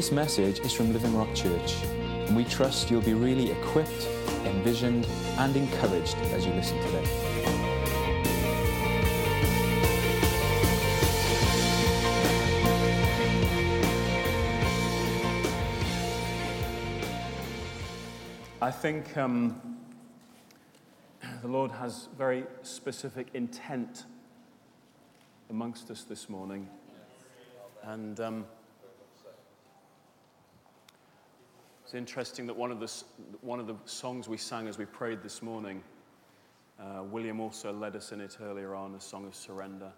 This message is from Living Rock Church, and we trust you'll be really equipped, envisioned, and encouraged as you listen today. I think um, the Lord has very specific intent amongst us this morning. And um, it's interesting that one of, the, one of the songs we sang as we prayed this morning, uh, William also led us in it earlier on, a song of surrender.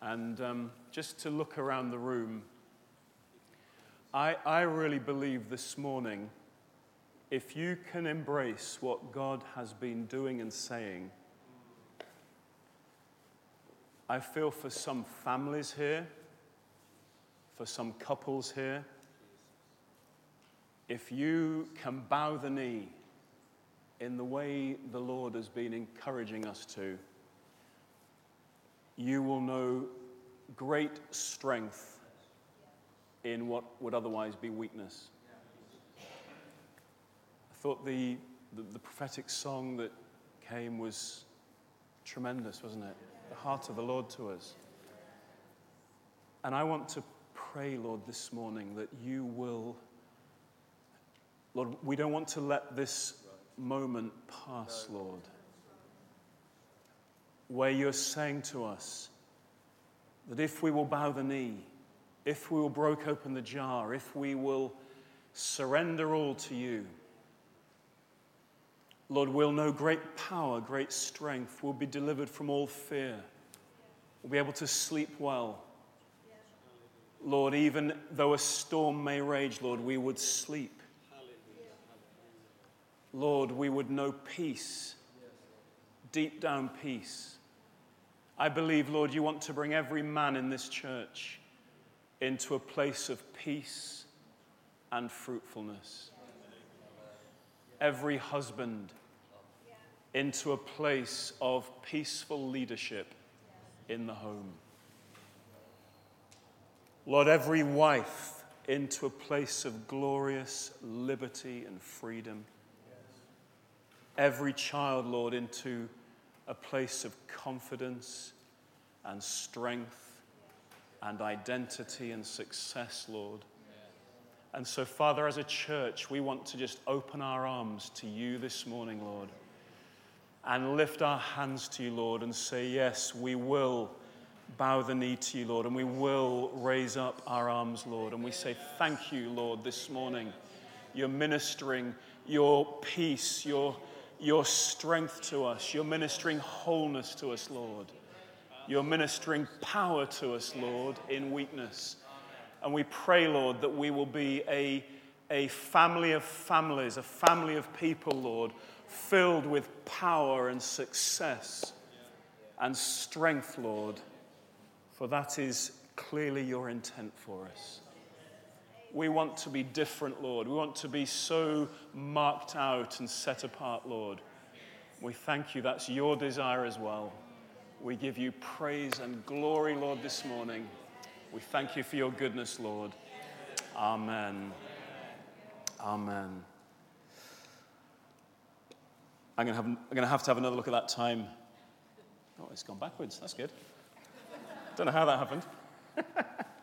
And um, just to look around the room, I, I really believe this morning if you can embrace what God has been doing and saying, I feel for some families here, for some couples here, if you can bow the knee in the way the Lord has been encouraging us to, you will know great strength in what would otherwise be weakness. I thought the, the, the prophetic song that came was tremendous, wasn't it? The heart of the Lord to us. And I want to pray, Lord, this morning that you will, Lord, we don't want to let this moment pass, Lord, where you're saying to us that if we will bow the knee, if we will break open the jar, if we will surrender all to you, Lord, we'll know great power, great strength. We'll be delivered from all fear. We'll be able to sleep well. Lord, even though a storm may rage, Lord, we would sleep. Lord, we would know peace, deep down peace. I believe, Lord, you want to bring every man in this church into a place of peace and fruitfulness. Every husband into a place of peaceful leadership in the home. Lord, every wife into a place of glorious liberty and freedom. Every child, Lord, into a place of confidence and strength and identity and success, Lord. And so, Father, as a church, we want to just open our arms to you this morning, Lord, and lift our hands to you, Lord, and say, Yes, we will bow the knee to you, Lord, and we will raise up our arms, Lord. And we say, Thank you, Lord, this morning. You're ministering your peace, your, your strength to us. You're ministering wholeness to us, Lord. You're ministering power to us, Lord, in weakness. And we pray, Lord, that we will be a, a family of families, a family of people, Lord, filled with power and success and strength, Lord, for that is clearly your intent for us. We want to be different, Lord. We want to be so marked out and set apart, Lord. We thank you. That's your desire as well. We give you praise and glory, Lord, this morning. We thank you for your goodness, Lord. Amen. Amen. I'm going, to have, I'm going to have to have another look at that time. Oh, it's gone backwards. That's good. Don't know how that happened.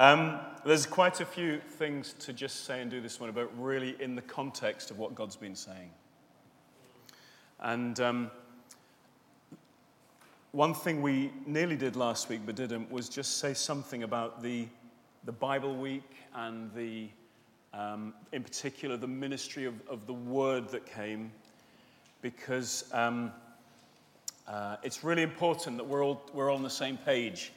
um, there's quite a few things to just say and do this morning, but really in the context of what God's been saying. And um, one thing we nearly did last week but didn't was just say something about the, the Bible week and the, um, in particular, the ministry of, of the word that came, because um, uh, it's really important that we're all, we're all on the same page.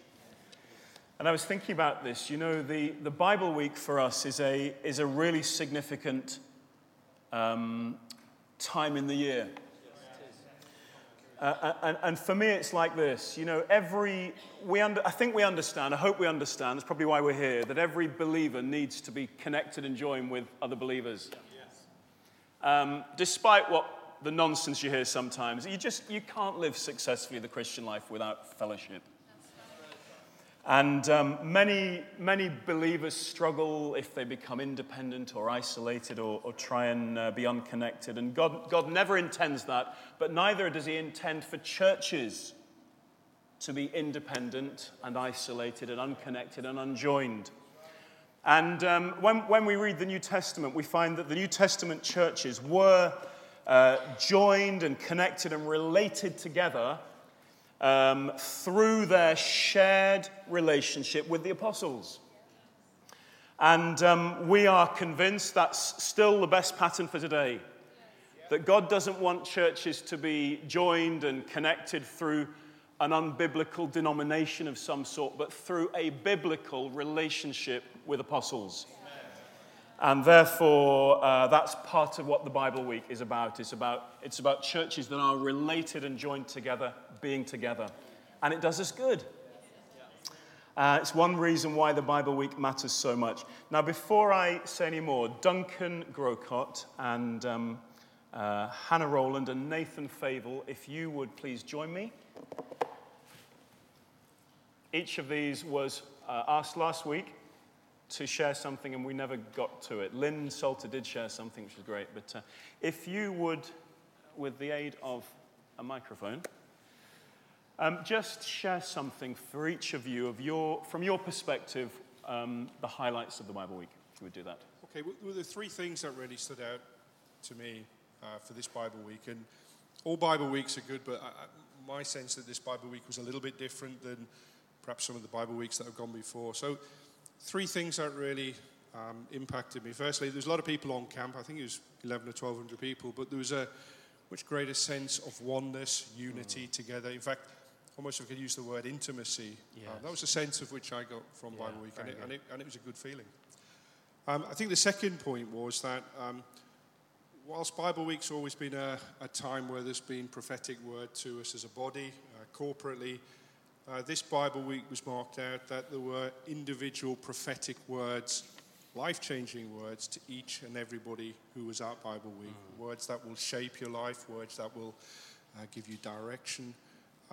And I was thinking about this. You know, the, the Bible week for us is a, is a really significant um, time in the year. Uh, and, and for me, it's like this. You know, every, we under, I think we understand, I hope we understand, that's probably why we're here, that every believer needs to be connected and joined with other believers. Um, despite what the nonsense you hear sometimes, you just, you can't live successfully the Christian life without fellowship. And um, many, many believers struggle if they become independent or isolated or, or try and uh, be unconnected. And God, God never intends that, but neither does He intend for churches to be independent and isolated and unconnected and unjoined. And um, when, when we read the New Testament, we find that the New Testament churches were uh, joined and connected and related together um, through their shared relationship with the apostles. And um, we are convinced that's still the best pattern for today. That God doesn't want churches to be joined and connected through an unbiblical denomination of some sort, but through a biblical relationship with apostles. And therefore, uh, that's part of what the Bible Week is about. It's, about. it's about churches that are related and joined together, being together. And it does us good. Uh, it's one reason why the Bible Week matters so much. Now, before I say any more, Duncan Grocott and um, uh, Hannah Rowland and Nathan Favel, if you would please join me. Each of these was uh, asked last week to share something, and we never got to it. Lynn Salter did share something, which was great. But uh, if you would, with the aid of a microphone, um, just share something for each of you of your, from your perspective, um, the highlights of the Bible week. If you would do that. Okay, well, the three things that really stood out to me uh, for this Bible week, and all Bible weeks are good, but I, my sense that this Bible week was a little bit different than perhaps some of the Bible weeks that have gone before. So three things that really um, impacted me. Firstly, there was a lot of people on camp. I think it was 11 or 1200 people, but there was a much greater sense of oneness, unity mm. together. In fact, almost if I could use the word intimacy. Yes. Uh, that was the sense of which I got from yeah, Bible Week, and it, and, it, and it, was a good feeling. Um, I think the second point was that um, whilst Bible Week's always been a, a, time where there's been prophetic word to us as a body, uh, corporately, uh, this Bible week was marked out that there were individual prophetic words, life changing words to each and everybody who was at Bible week. Mm. Words that will shape your life, words that will uh, give you direction.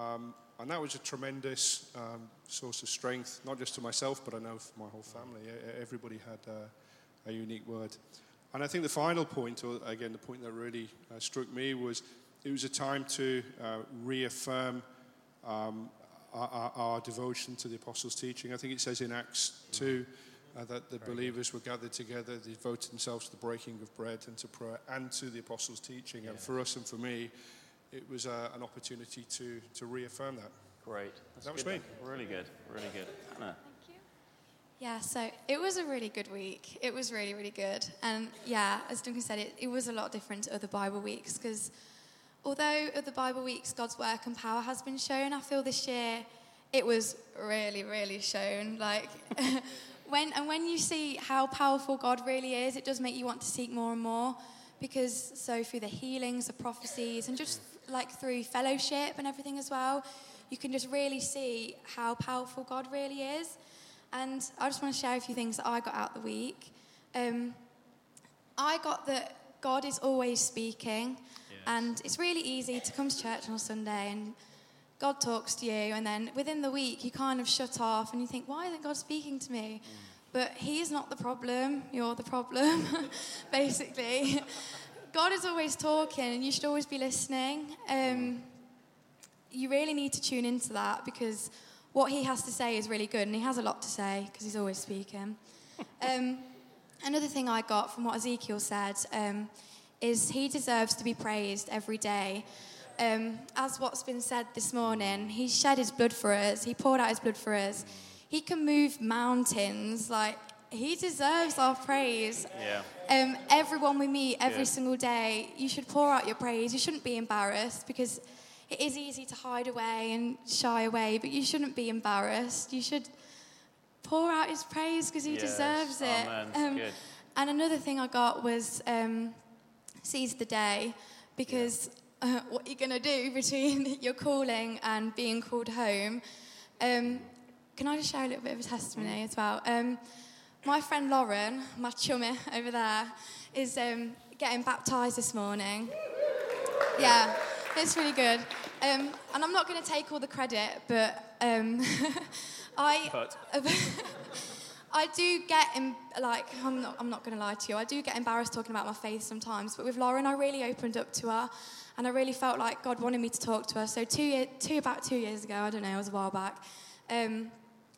Um, and that was a tremendous um, source of strength, not just to myself, but I know for my whole family. Everybody had uh, a unique word. And I think the final point, or again, the point that really uh, struck me, was it was a time to uh, reaffirm um, our, our, devotion to the apostles' teaching. I think it says in Acts 2 uh, that the Very believers good. were gathered together, they devoted themselves to the breaking of bread and to prayer and to the apostles' teaching. Yeah. And for us and for me, it was uh, an opportunity to, to reaffirm that. Great. That's that was good. me. Really good. Really good. Anna. Thank you. Yeah, so it was a really good week. It was really, really good. And yeah, as Duncan said, it, it was a lot different to other Bible weeks because although at the Bible Weeks God's work and power has been shown, I feel this year it was really, really shown. Like when and when you see how powerful God really is, it does make you want to seek more and more. Because so through the healings, the prophecies, and just like through fellowship and everything as well, you can just really see how powerful God really is. And I just want to share a few things that I got out the week. Um, I got that God is always speaking. And it's really easy to come to church on a Sunday and God talks to you, and then within the week you kind of shut off and you think, why isn't God speaking to me? Mm. But He is not the problem, you're the problem, basically. God is always talking, and you should always be listening. Um, you really need to tune into that because what He has to say is really good, and He has a lot to say because He's always speaking. Um, another thing I got from what Ezekiel said. Um, is he deserves to be praised every day. Um, as what's been said this morning, he shed his blood for us, he poured out his blood for us. He can move mountains, like, he deserves our praise. Yeah. Um, everyone we meet every yeah. single day, you should pour out your praise. You shouldn't be embarrassed because it is easy to hide away and shy away, but you shouldn't be embarrassed. You should pour out his praise because he yes. deserves it. Um, and another thing I got was um, seize the day because uh, what you're going to do between your calling and being called home. Um, can I just share a little bit of a testimony as well? My friend Lauren, my chummy over there, is um, getting baptised this morning. Yeah, it's really good. Um, and I'm not going to take all the credit, but um, I I do get em- like I'm not I'm not going to lie to you. I do get embarrassed talking about my faith sometimes. But with Lauren, I really opened up to her, and I really felt like God wanted me to talk to her. So two year, two about two years ago, I don't know, it was a while back. Um,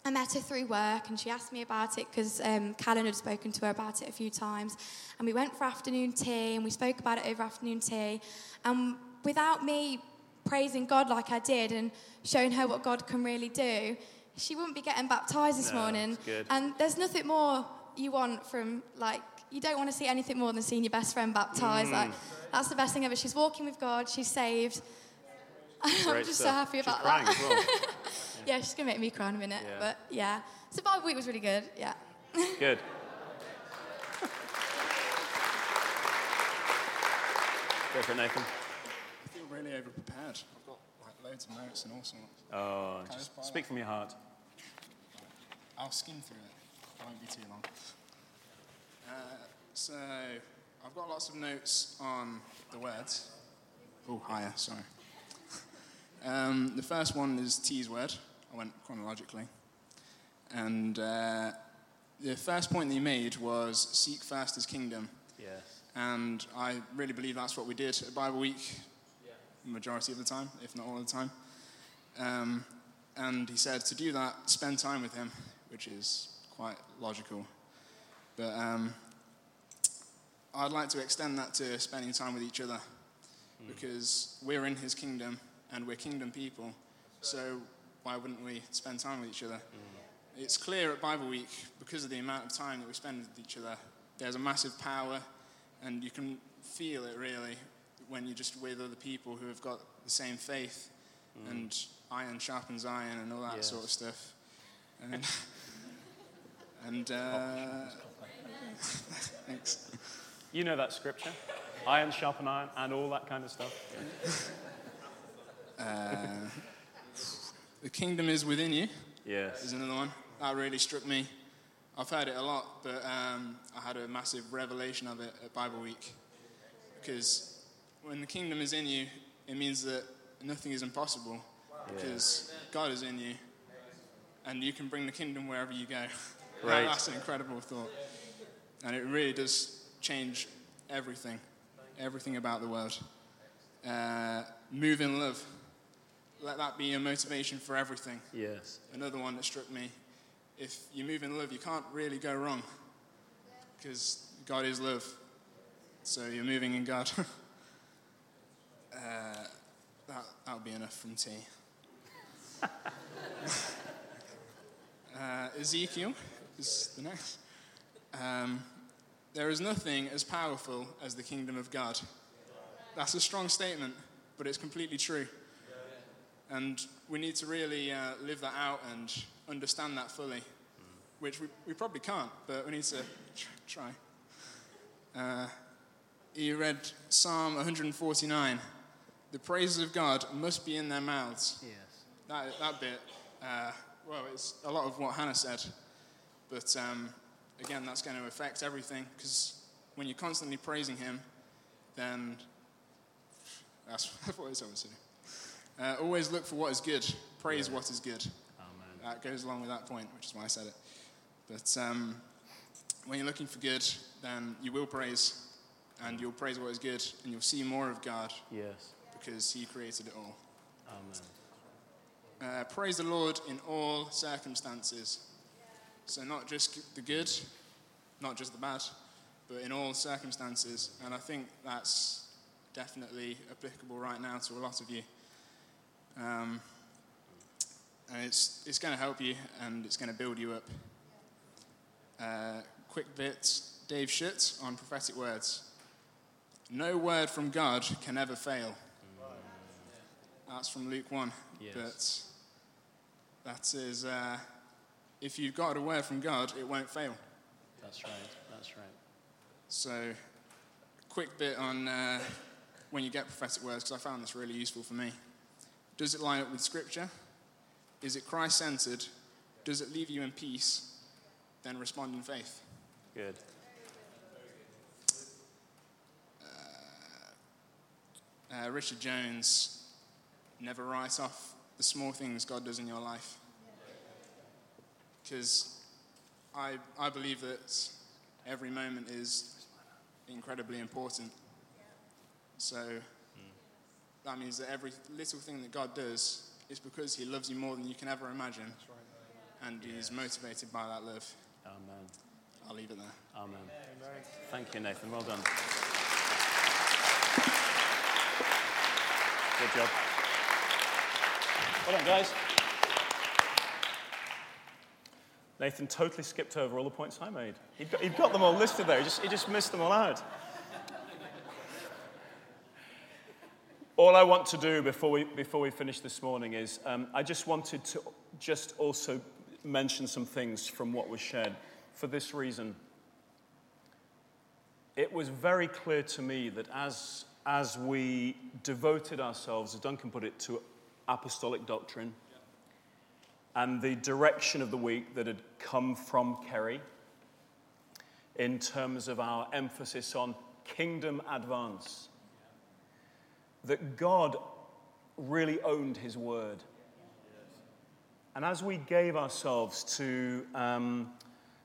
I met her through work, and she asked me about it because um, Callan had spoken to her about it a few times. And we went for afternoon tea, and we spoke about it over afternoon tea. And without me praising God like I did and showing her what God can really do, she wouldn't be getting baptized this No, morning. And there's nothing more you want from like you don't want to see anything more than seeing your best friend baptized. Like that's the best thing ever. She's walking with God. She's saved. I'm just so happy about crying that. as well. yeah, she's gonna make me cry in a minute. Yeah. But yeah, so Bible week was really good. Yeah. Good. Go for it, Nathan. I feel really overprepared. I've got like loads of notes and all sorts. Oh, Can just just speak from your heart. I'll skim through it. It won't be too long. Uh, so I've got lots of notes on the words. Oh, higher. Sorry. um, the first one is T's word. I went chronologically, and uh, the first point that you made was seek first His kingdom. Yes. And I really believe that's what we did at Bible Week, majority of the time, if not all the time. Um, and he said to do that, spend time with him, which is quite logical. But um, I'd like to extend that to spending time with each other, because we're in his kingdom and we're kingdom people. So why wouldn't we spend time with each other? It's clear at Bible Week, because of the amount of time that we spend with each other, there's a massive power, and you can feel it really when you're just with other people who have got the same faith, and iron sharpens iron, and all that Yes. sort of stuff. And, and uh, thanks. You know that scripture. Iron sharpen iron and all that kind of stuff. The kingdom is within you. Yes. is another one. That really struck me. I've heard it a lot, but um, I had a massive revelation of it at Bible Week. Because when the kingdom is in you, it means that nothing is impossible. Because God is in you, and you can bring the kingdom wherever you go. Right. That's an incredible thought. And it really does change everything, everything about the world. Uh, move in love. Let that be your motivation for everything Yes. another one that struck me. If you move in love, you can't really go wrong because God is love. So you're moving in God. uh, that that'll be enough from T. uh, Ezekiel is the next. Um, there is nothing as powerful as the kingdom of God. That's a strong statement, but it's completely true. And we need to really uh, live that out and understand that fully, which we, we probably can't, but we need to try. Uh, you read Psalm 149. The praises of God must be in their mouths. Yes. That, that bit, uh, well, it's a lot of what Hannah said. But um, again, that's going to affect everything because when you're constantly praising Him, then that's what it's always saying. Uh, always look for what is good. Praise what is good. Amen. That goes along with that point, which is why I said it. But um, when you're looking for good, then you will praise, and you'll praise what is good, and you'll see more of God Yes. because He created it all. Amen. Uh, praise the Lord in all circumstances. So, not just the good, not just the bad, but in all circumstances. And I think that's definitely applicable right now to a lot of you. Um, and it's, it's going to help you and it's going to build you up. Uh, quick bit Dave Shutt on prophetic words. No word from God can ever fail. That's from Luke 1. Yes. But that is, uh, if you've got a word from God, it won't fail. That's right. That's right. So, quick bit on uh, when you get prophetic words, because I found this really useful for me. Does it line up with Scripture? Is it Christ centered? Does it leave you in peace? Then respond in faith. Good. Uh, Richard Jones, never write off the small things God does in your life. because I, I believe that every moment is incredibly important. So that means that every little thing that God does is because He loves you more than you can ever imagine. And He's motivated by that love. Amen. I'll leave it there. Amen. Thank you, Nathan. Well done. Good job. Well done, guys. Nathan totally skipped over all the points I made. He'd got, he'd got them all listed there, he just, he just missed them all out. All I want to do before we, before we finish this morning is um, I just wanted to just also mention some things from what was shared for this reason. It was very clear to me that as, as we devoted ourselves, as Duncan put it, to apostolic doctrine and the direction of the week that had come from Kerry in terms of our emphasis on kingdom advance, that God really owned his word. And as we gave ourselves to um,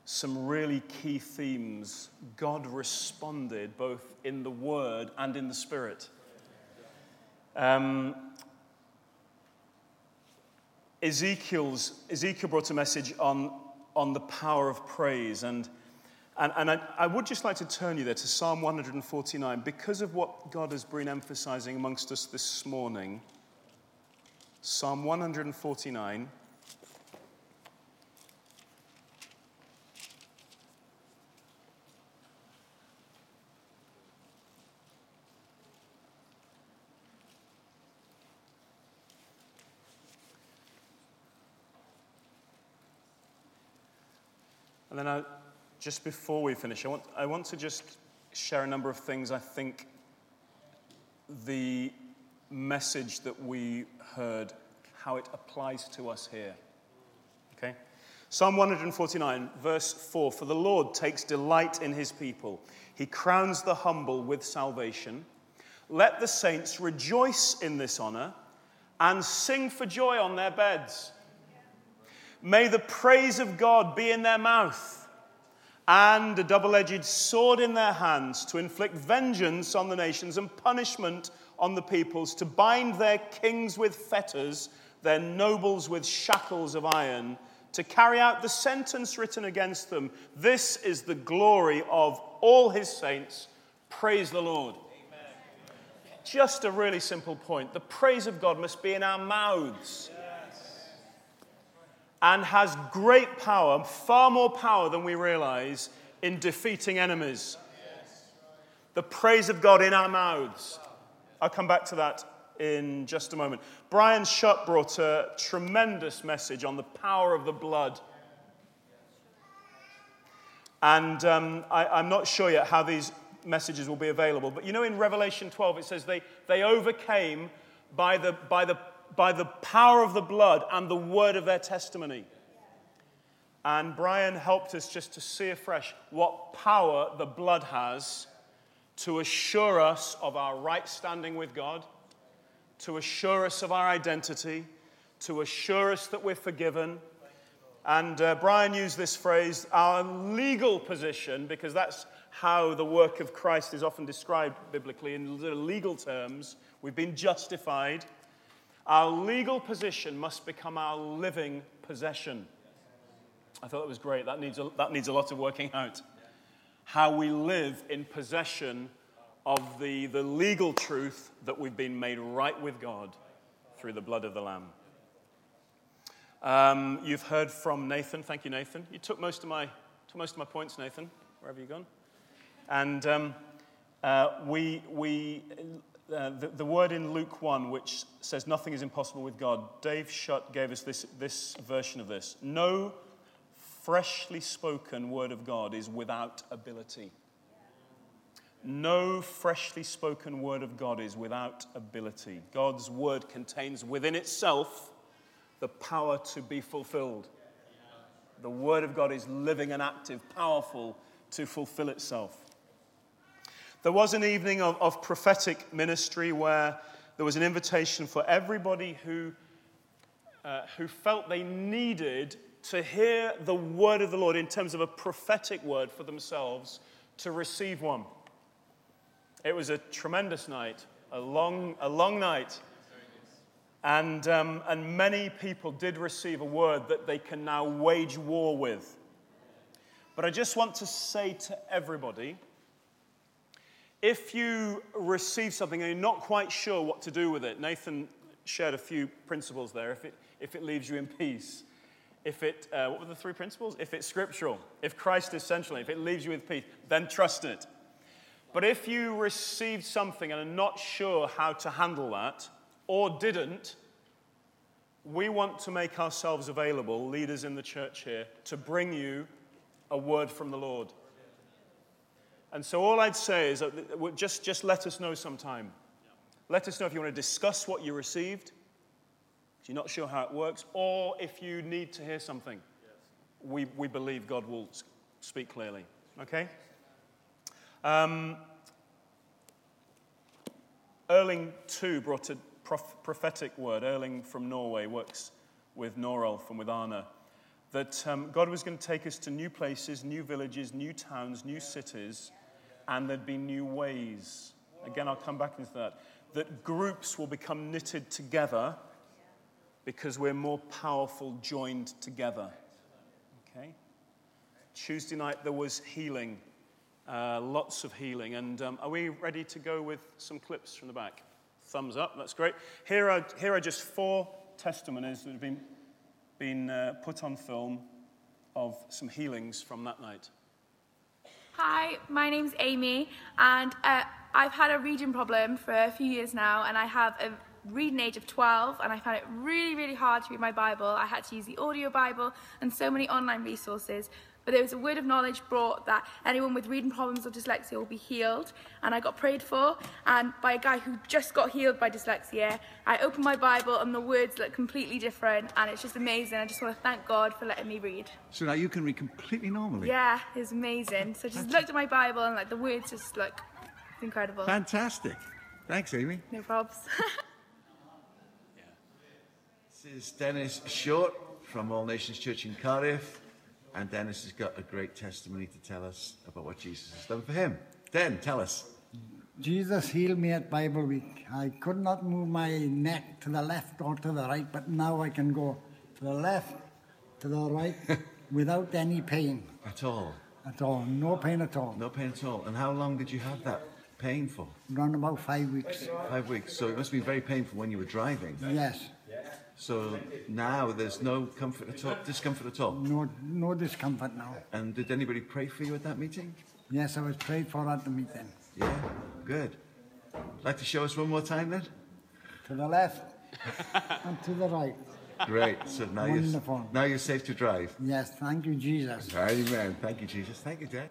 some really key themes, God responded both in the word and in the spirit. Um, Ezekiel's, Ezekiel brought a message on, on the power of praise. And, and, and I, I would just like to turn you there to Psalm 149 because of what God has been emphasizing amongst us this morning. Psalm 149. And then I, just before we finish, I want, I want to just share a number of things I think the message that we heard, how it applies to us here. Okay? Psalm 149, verse 4 For the Lord takes delight in his people, he crowns the humble with salvation. Let the saints rejoice in this honor and sing for joy on their beds. May the praise of God be in their mouth and a double edged sword in their hands to inflict vengeance on the nations and punishment on the peoples, to bind their kings with fetters, their nobles with shackles of iron, to carry out the sentence written against them. This is the glory of all his saints. Praise the Lord. Amen. Just a really simple point. The praise of God must be in our mouths and has great power, far more power than we realize, in defeating enemies. The praise of God in our mouths. I'll come back to that in just a moment. Brian Shutt brought a tremendous message on the power of the blood. And um, I, am not sure yet how these messages will be available, but you know, in Revelation 12, it says they, they overcame by the, by the by the power of the blood and the word of their testimony. And Brian helped us just to see afresh what power the blood has to assure us of our right standing with God, to assure us of our identity, to assure us that we're forgiven. And uh, Brian used this phrase, our legal position, because that's how the work of Christ is often described biblically in legal terms. We've been justified. Our legal position must become our living possession. I thought that was great. That needs a, that needs a lot of working out. How we live in possession of the, the legal truth that we've been made right with God through the blood of the Lamb. Um, you've heard from Nathan. Thank you, Nathan. You took most of my, took most of my points, Nathan. Where have you gone? And um, uh, we, we uh, the, the, word in Luke 1, which says nothing is impossible with God, Dave Shutt gave us this, this version of this. No freshly spoken word of God is without ability. No freshly spoken word of God is without ability. God's word contains within itself the power to be fulfilled. The word of God is living and active, powerful to fulfill itself. There was an evening of, of prophetic ministry where there was an invitation for everybody who, uh, who felt they needed to hear the word of the Lord in terms of a prophetic word for themselves, to receive one. It was a tremendous night, a long, a long night. And, um, and many people did receive a word that they can now wage war with. But I just want to say to everybody if you receive something and you're not quite sure what to do with it, Nathan shared a few principles there. If it, if it leaves you in peace, if it, uh, what were the three principles? If it's scriptural, if Christ is central, if it leaves you with peace, then trust it. But if you received something and are not sure how to handle that, or didn't, we want to make ourselves available, leaders in the church here, to bring you a word from the Lord. And so all I'd say is just, just let us know sometime. Let us know if you want to discuss what you received, if you're not sure how it works, or if you need to hear something. We, we believe God will speak clearly. Okay? Um, Erling too brought a prof- prophetic word. Erling from Norway works with Norolf and with Anna. That um, God was going to take us to new places, new villages, new towns, new cities, and there'd be new ways. Again, I'll come back into that. That groups will become knitted together because we're more powerful joined together. Okay? Tuesday night there was healing, uh, lots of healing. And um, are we ready to go with some clips from the back? Thumbs up, that's great. Here are, here are just four testimonies that have been, been uh, put on film of some healings from that night. Hi, my name's Amy, and uh, I've had a reading problem for a few years now, and I have a reading age of 12, and I found it really, really hard to read my Bible. I had to use the audio Bible and so many online resources. But there was a word of knowledge brought that anyone with reading problems or dyslexia will be healed. And I got prayed for, and by a guy who just got healed by dyslexia. I opened my Bible, and the words look completely different, and it's just amazing. I just want to thank God for letting me read. So now you can read completely normally? Yeah, it's amazing. So I just looked at my Bible, and like the words just look it's incredible. Fantastic. Thanks, Amy. No probs. this is Dennis Short from All Nations Church in Cardiff. And Dennis has got a great testimony to tell us about what Jesus has done for him. Den, tell us. Jesus healed me at Bible week. I could not move my neck to the left or to the right, but now I can go to the left, to the right, without any pain. At all? At all. No pain at all. No pain at all. And how long did you have that pain for? Around about five weeks. Five weeks. So it must be very painful when you were driving. Yes. So now there's no comfort at all, discomfort at all. No, no discomfort now. And did anybody pray for you at that meeting? Yes, I was prayed for at the meeting. Yeah, good. Like to show us one more time then? To the left and to the right. Great. So now you're, Wonderful. now you're safe to drive. Yes, thank you, Jesus. Amen. Thank you, Jesus. Thank you, Dad.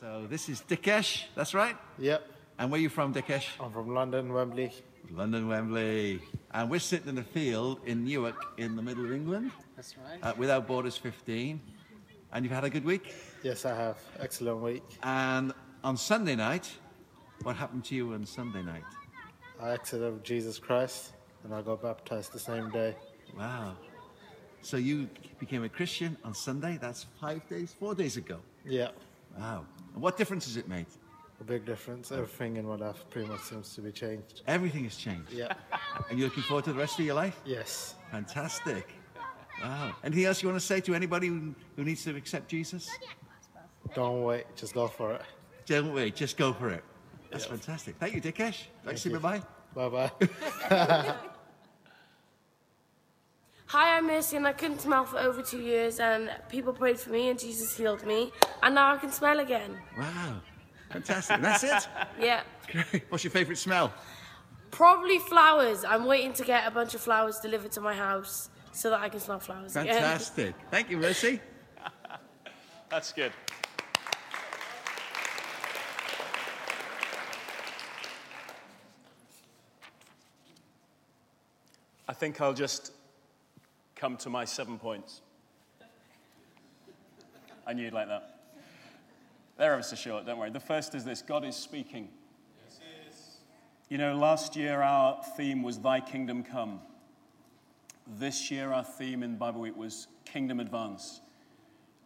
So this is Dikesh, that's right? Yep. And where are you from, Dikesh? I'm from London, Wembley. London, Wembley. And we're sitting in a field in Newark in the middle of England. That's right. Uh, Without Borders 15. And you've had a good week? Yes, I have. Excellent week. And on Sunday night, what happened to you on Sunday night? I accepted Jesus Christ and I got baptized the same day. Wow. So you became a Christian on Sunday? That's five days, four days ago. Yeah. Wow. And what difference has it made? A big difference. Everything in my life pretty much seems to be changed. Everything has changed. Yeah. And you're looking forward to the rest of your life? Yes. Fantastic. Wow. Anything else you want to say to anybody who, who needs to accept Jesus? Don't wait. Just go for it. Don't wait, just go for it. That's fantastic. Thank you, Dikesh. Thanks, say you. bye Bye bye. Hi, I'm Mercy, and I couldn't smell for over two years, and people prayed for me, and Jesus healed me, and now I can smell again. Wow. Fantastic. That's it? Yeah. Great. What's your favourite smell? Probably flowers. I'm waiting to get a bunch of flowers delivered to my house so that I can smell flowers again. Fantastic. Thank you, Mercy. That's good. I think I'll just come to my seven points. I knew you'd like that. They're ever so short, don't worry. The first is this God is speaking. You know, last year our theme was Thy Kingdom Come. This year, our theme in Bible Week was Kingdom Advance.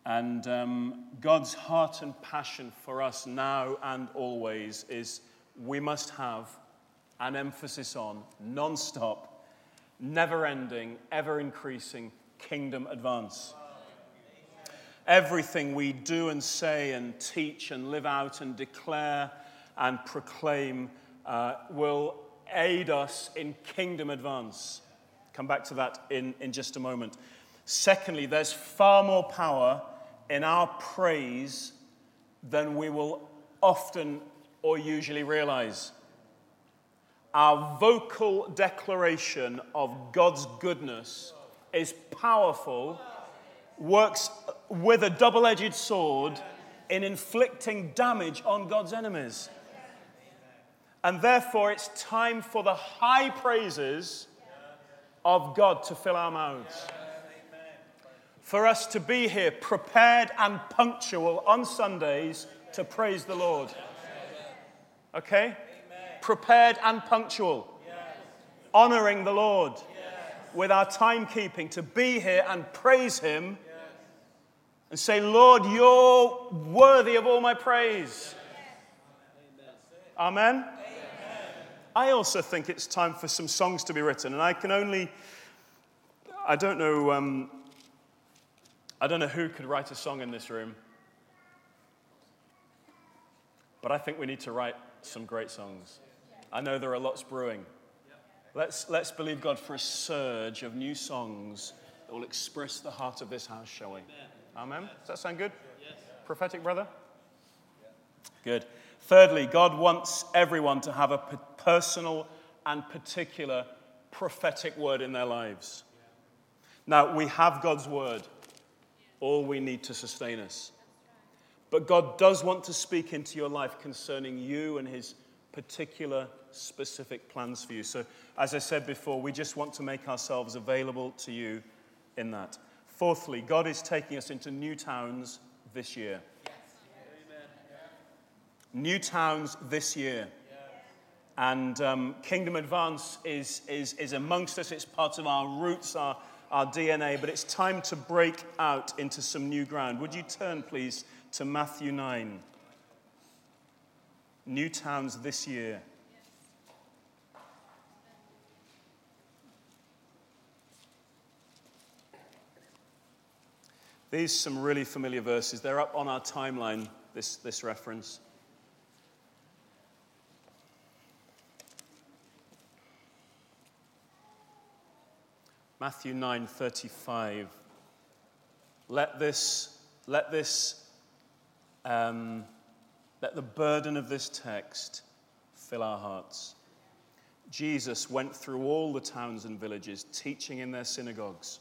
And um, God's heart and passion for us now and always is we must have an emphasis on non stop, never ending, ever increasing kingdom advance. Everything we do and say and teach and live out and declare and proclaim uh, will aid us in kingdom advance. Come back to that in, in just a moment. Secondly, there's far more power in our praise than we will often or usually realize. Our vocal declaration of God's goodness is powerful, works with a double edged sword in inflicting damage on God's enemies. And therefore, it's time for the high praises of God to fill our mouths. For us to be here prepared and punctual on Sundays to praise the Lord. Okay? Prepared and punctual. Honoring the Lord with our timekeeping to be here and praise Him and say, Lord, you're worthy of all my praise. Amen. I also think it's time for some songs to be written, and I can only, I don't know, um, I don't know who could write a song in this room, but I think we need to write some great songs. I know there are lots brewing. Let's, let's believe God for a surge of new songs that will express the heart of this house, shall we? Amen. Does that sound good? Yes. Prophetic, brother? Good. Thirdly, God wants everyone to have a personal and particular prophetic word in their lives. Now, we have God's word, all we need to sustain us. But God does want to speak into your life concerning you and his particular specific plans for you. So, as I said before, we just want to make ourselves available to you in that. Fourthly, God is taking us into new towns this year. New towns this year. And um, Kingdom Advance is, is, is amongst us. It's part of our roots, our, our DNA, but it's time to break out into some new ground. Would you turn, please, to Matthew 9? New towns this year. These some really familiar verses. They're up on our timeline, this, this reference. Matthew 9:35. Let this, let this, um, let the burden of this text fill our hearts. Jesus went through all the towns and villages, teaching in their synagogues,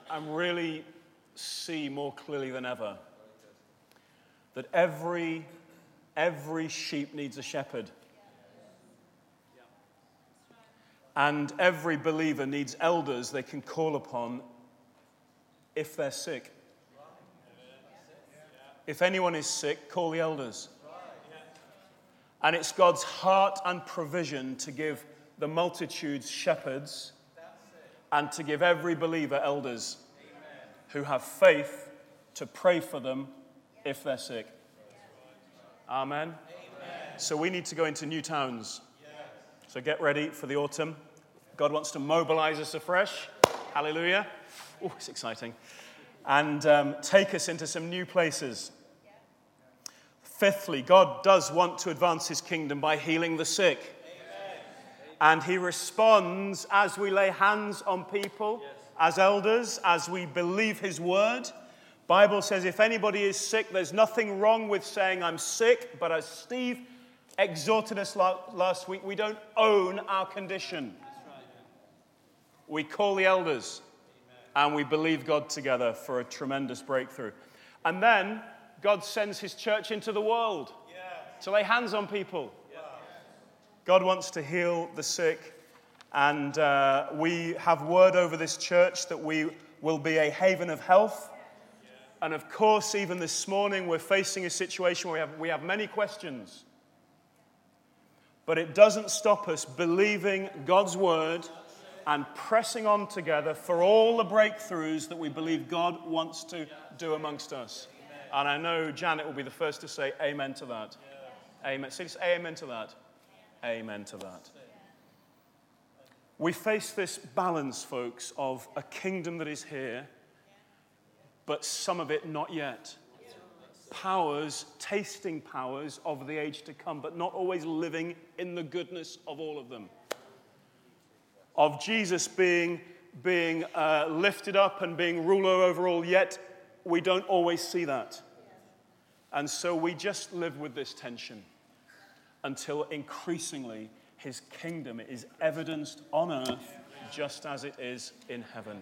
I'm really see more clearly than ever that every, every sheep needs a shepherd. And every believer needs elders they can call upon if they're sick. If anyone is sick, call the elders. And it's God's heart and provision to give the multitudes shepherds and to give every believer elders who have faith to pray for them if they're sick. Amen. So we need to go into new towns. So get ready for the autumn. God wants to mobilize us afresh. Hallelujah. Oh, it's exciting. And um, take us into some new places. Fifthly, God does want to advance his kingdom by healing the sick. And he responds as we lay hands on people, as elders, as we believe his word. Bible says if anybody is sick, there's nothing wrong with saying I'm sick, but as Steve exhorted us last week, we don't own our condition. We call the elders and we believe God together for a tremendous breakthrough. And then God sends his church into the world to lay hands on people. God wants to heal the sick, and uh, we have word over this church that we will be a haven of health. And of course, even this morning, we're facing a situation where we have, we have many questions. But it doesn't stop us believing God's word and pressing on together for all the breakthroughs that we believe God wants to do amongst us. And I know Janet will be the first to say amen to that. Amen. Say amen to that. Amen to that. We face this balance, folks, of a kingdom that is here, but some of it not yet. Powers, tasting powers of the age to come, but not always living in the goodness of all of them. Of Jesus being, being uh, lifted up and being ruler over all, yet we don't always see that. And so we just live with this tension until increasingly his kingdom is evidenced on earth just as it is in heaven.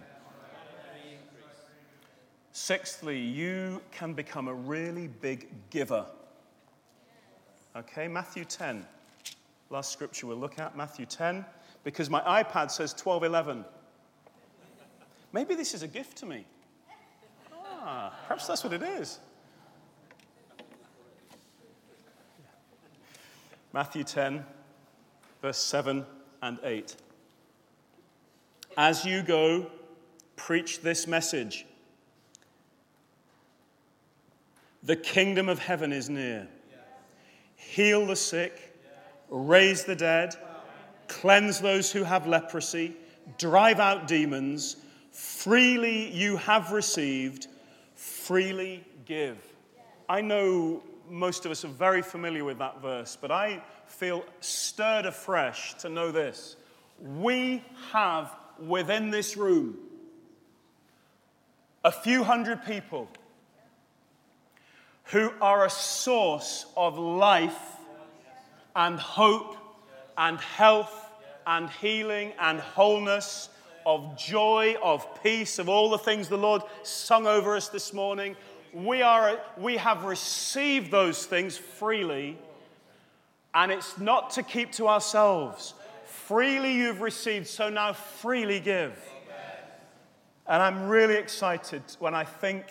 Sixthly, you can become a really big giver. Okay, Matthew 10. Last scripture we'll look at, Matthew 10, because my iPad says 1211. Maybe this is a gift to me. Ah, perhaps that's what it is. Matthew 10, verse 7 and 8. As you go, preach this message The kingdom of heaven is near. Heal the sick, raise the dead, cleanse those who have leprosy, drive out demons. Freely you have received, freely give. I know most of us are very familiar with that verse, but I feel stirred afresh to know this. We have within this room a few hundred people who are a source of life and hope and health and healing and wholeness, of joy, of peace, of all the things the Lord sung over us this morning we, are, we have received those things freely, and it's not to keep to ourselves. Freely you've received, so now freely give. And I'm really excited when I think,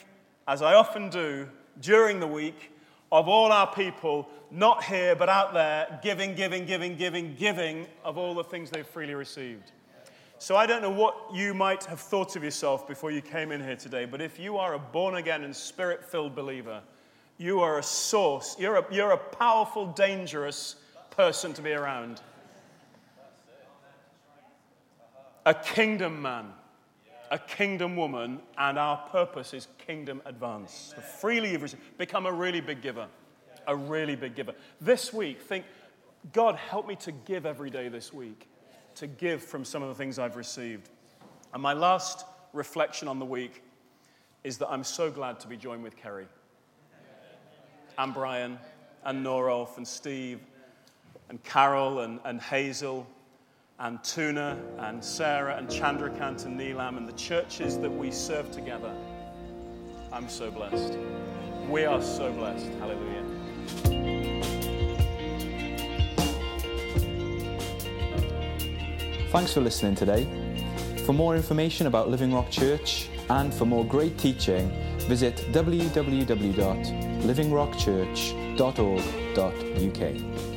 as I often do during the week, of all our people, not here but out there, giving, giving, giving, giving, giving of all the things they've freely received. So I don't know what you might have thought of yourself before you came in here today, but if you are a born again and spirit filled believer, you are a source, you're a, you're a powerful, dangerous person to be around. A kingdom man, a kingdom woman, and our purpose is kingdom advance. So freely you've received, become a really big giver. A really big giver. This week, think, God, help me to give every day this week to give from some of the things I've received. And my last reflection on the week is that I'm so glad to be joined with Kerry and Brian and Norolf and Steve and Carol and, and Hazel and Tuna and Sarah and Chandrakant and Neelam and the churches that we serve together. I'm so blessed. We are so blessed. Hallelujah. Thanks for listening today. For more information about Living Rock Church and for more great teaching, visit www.livingrockchurch.org.uk.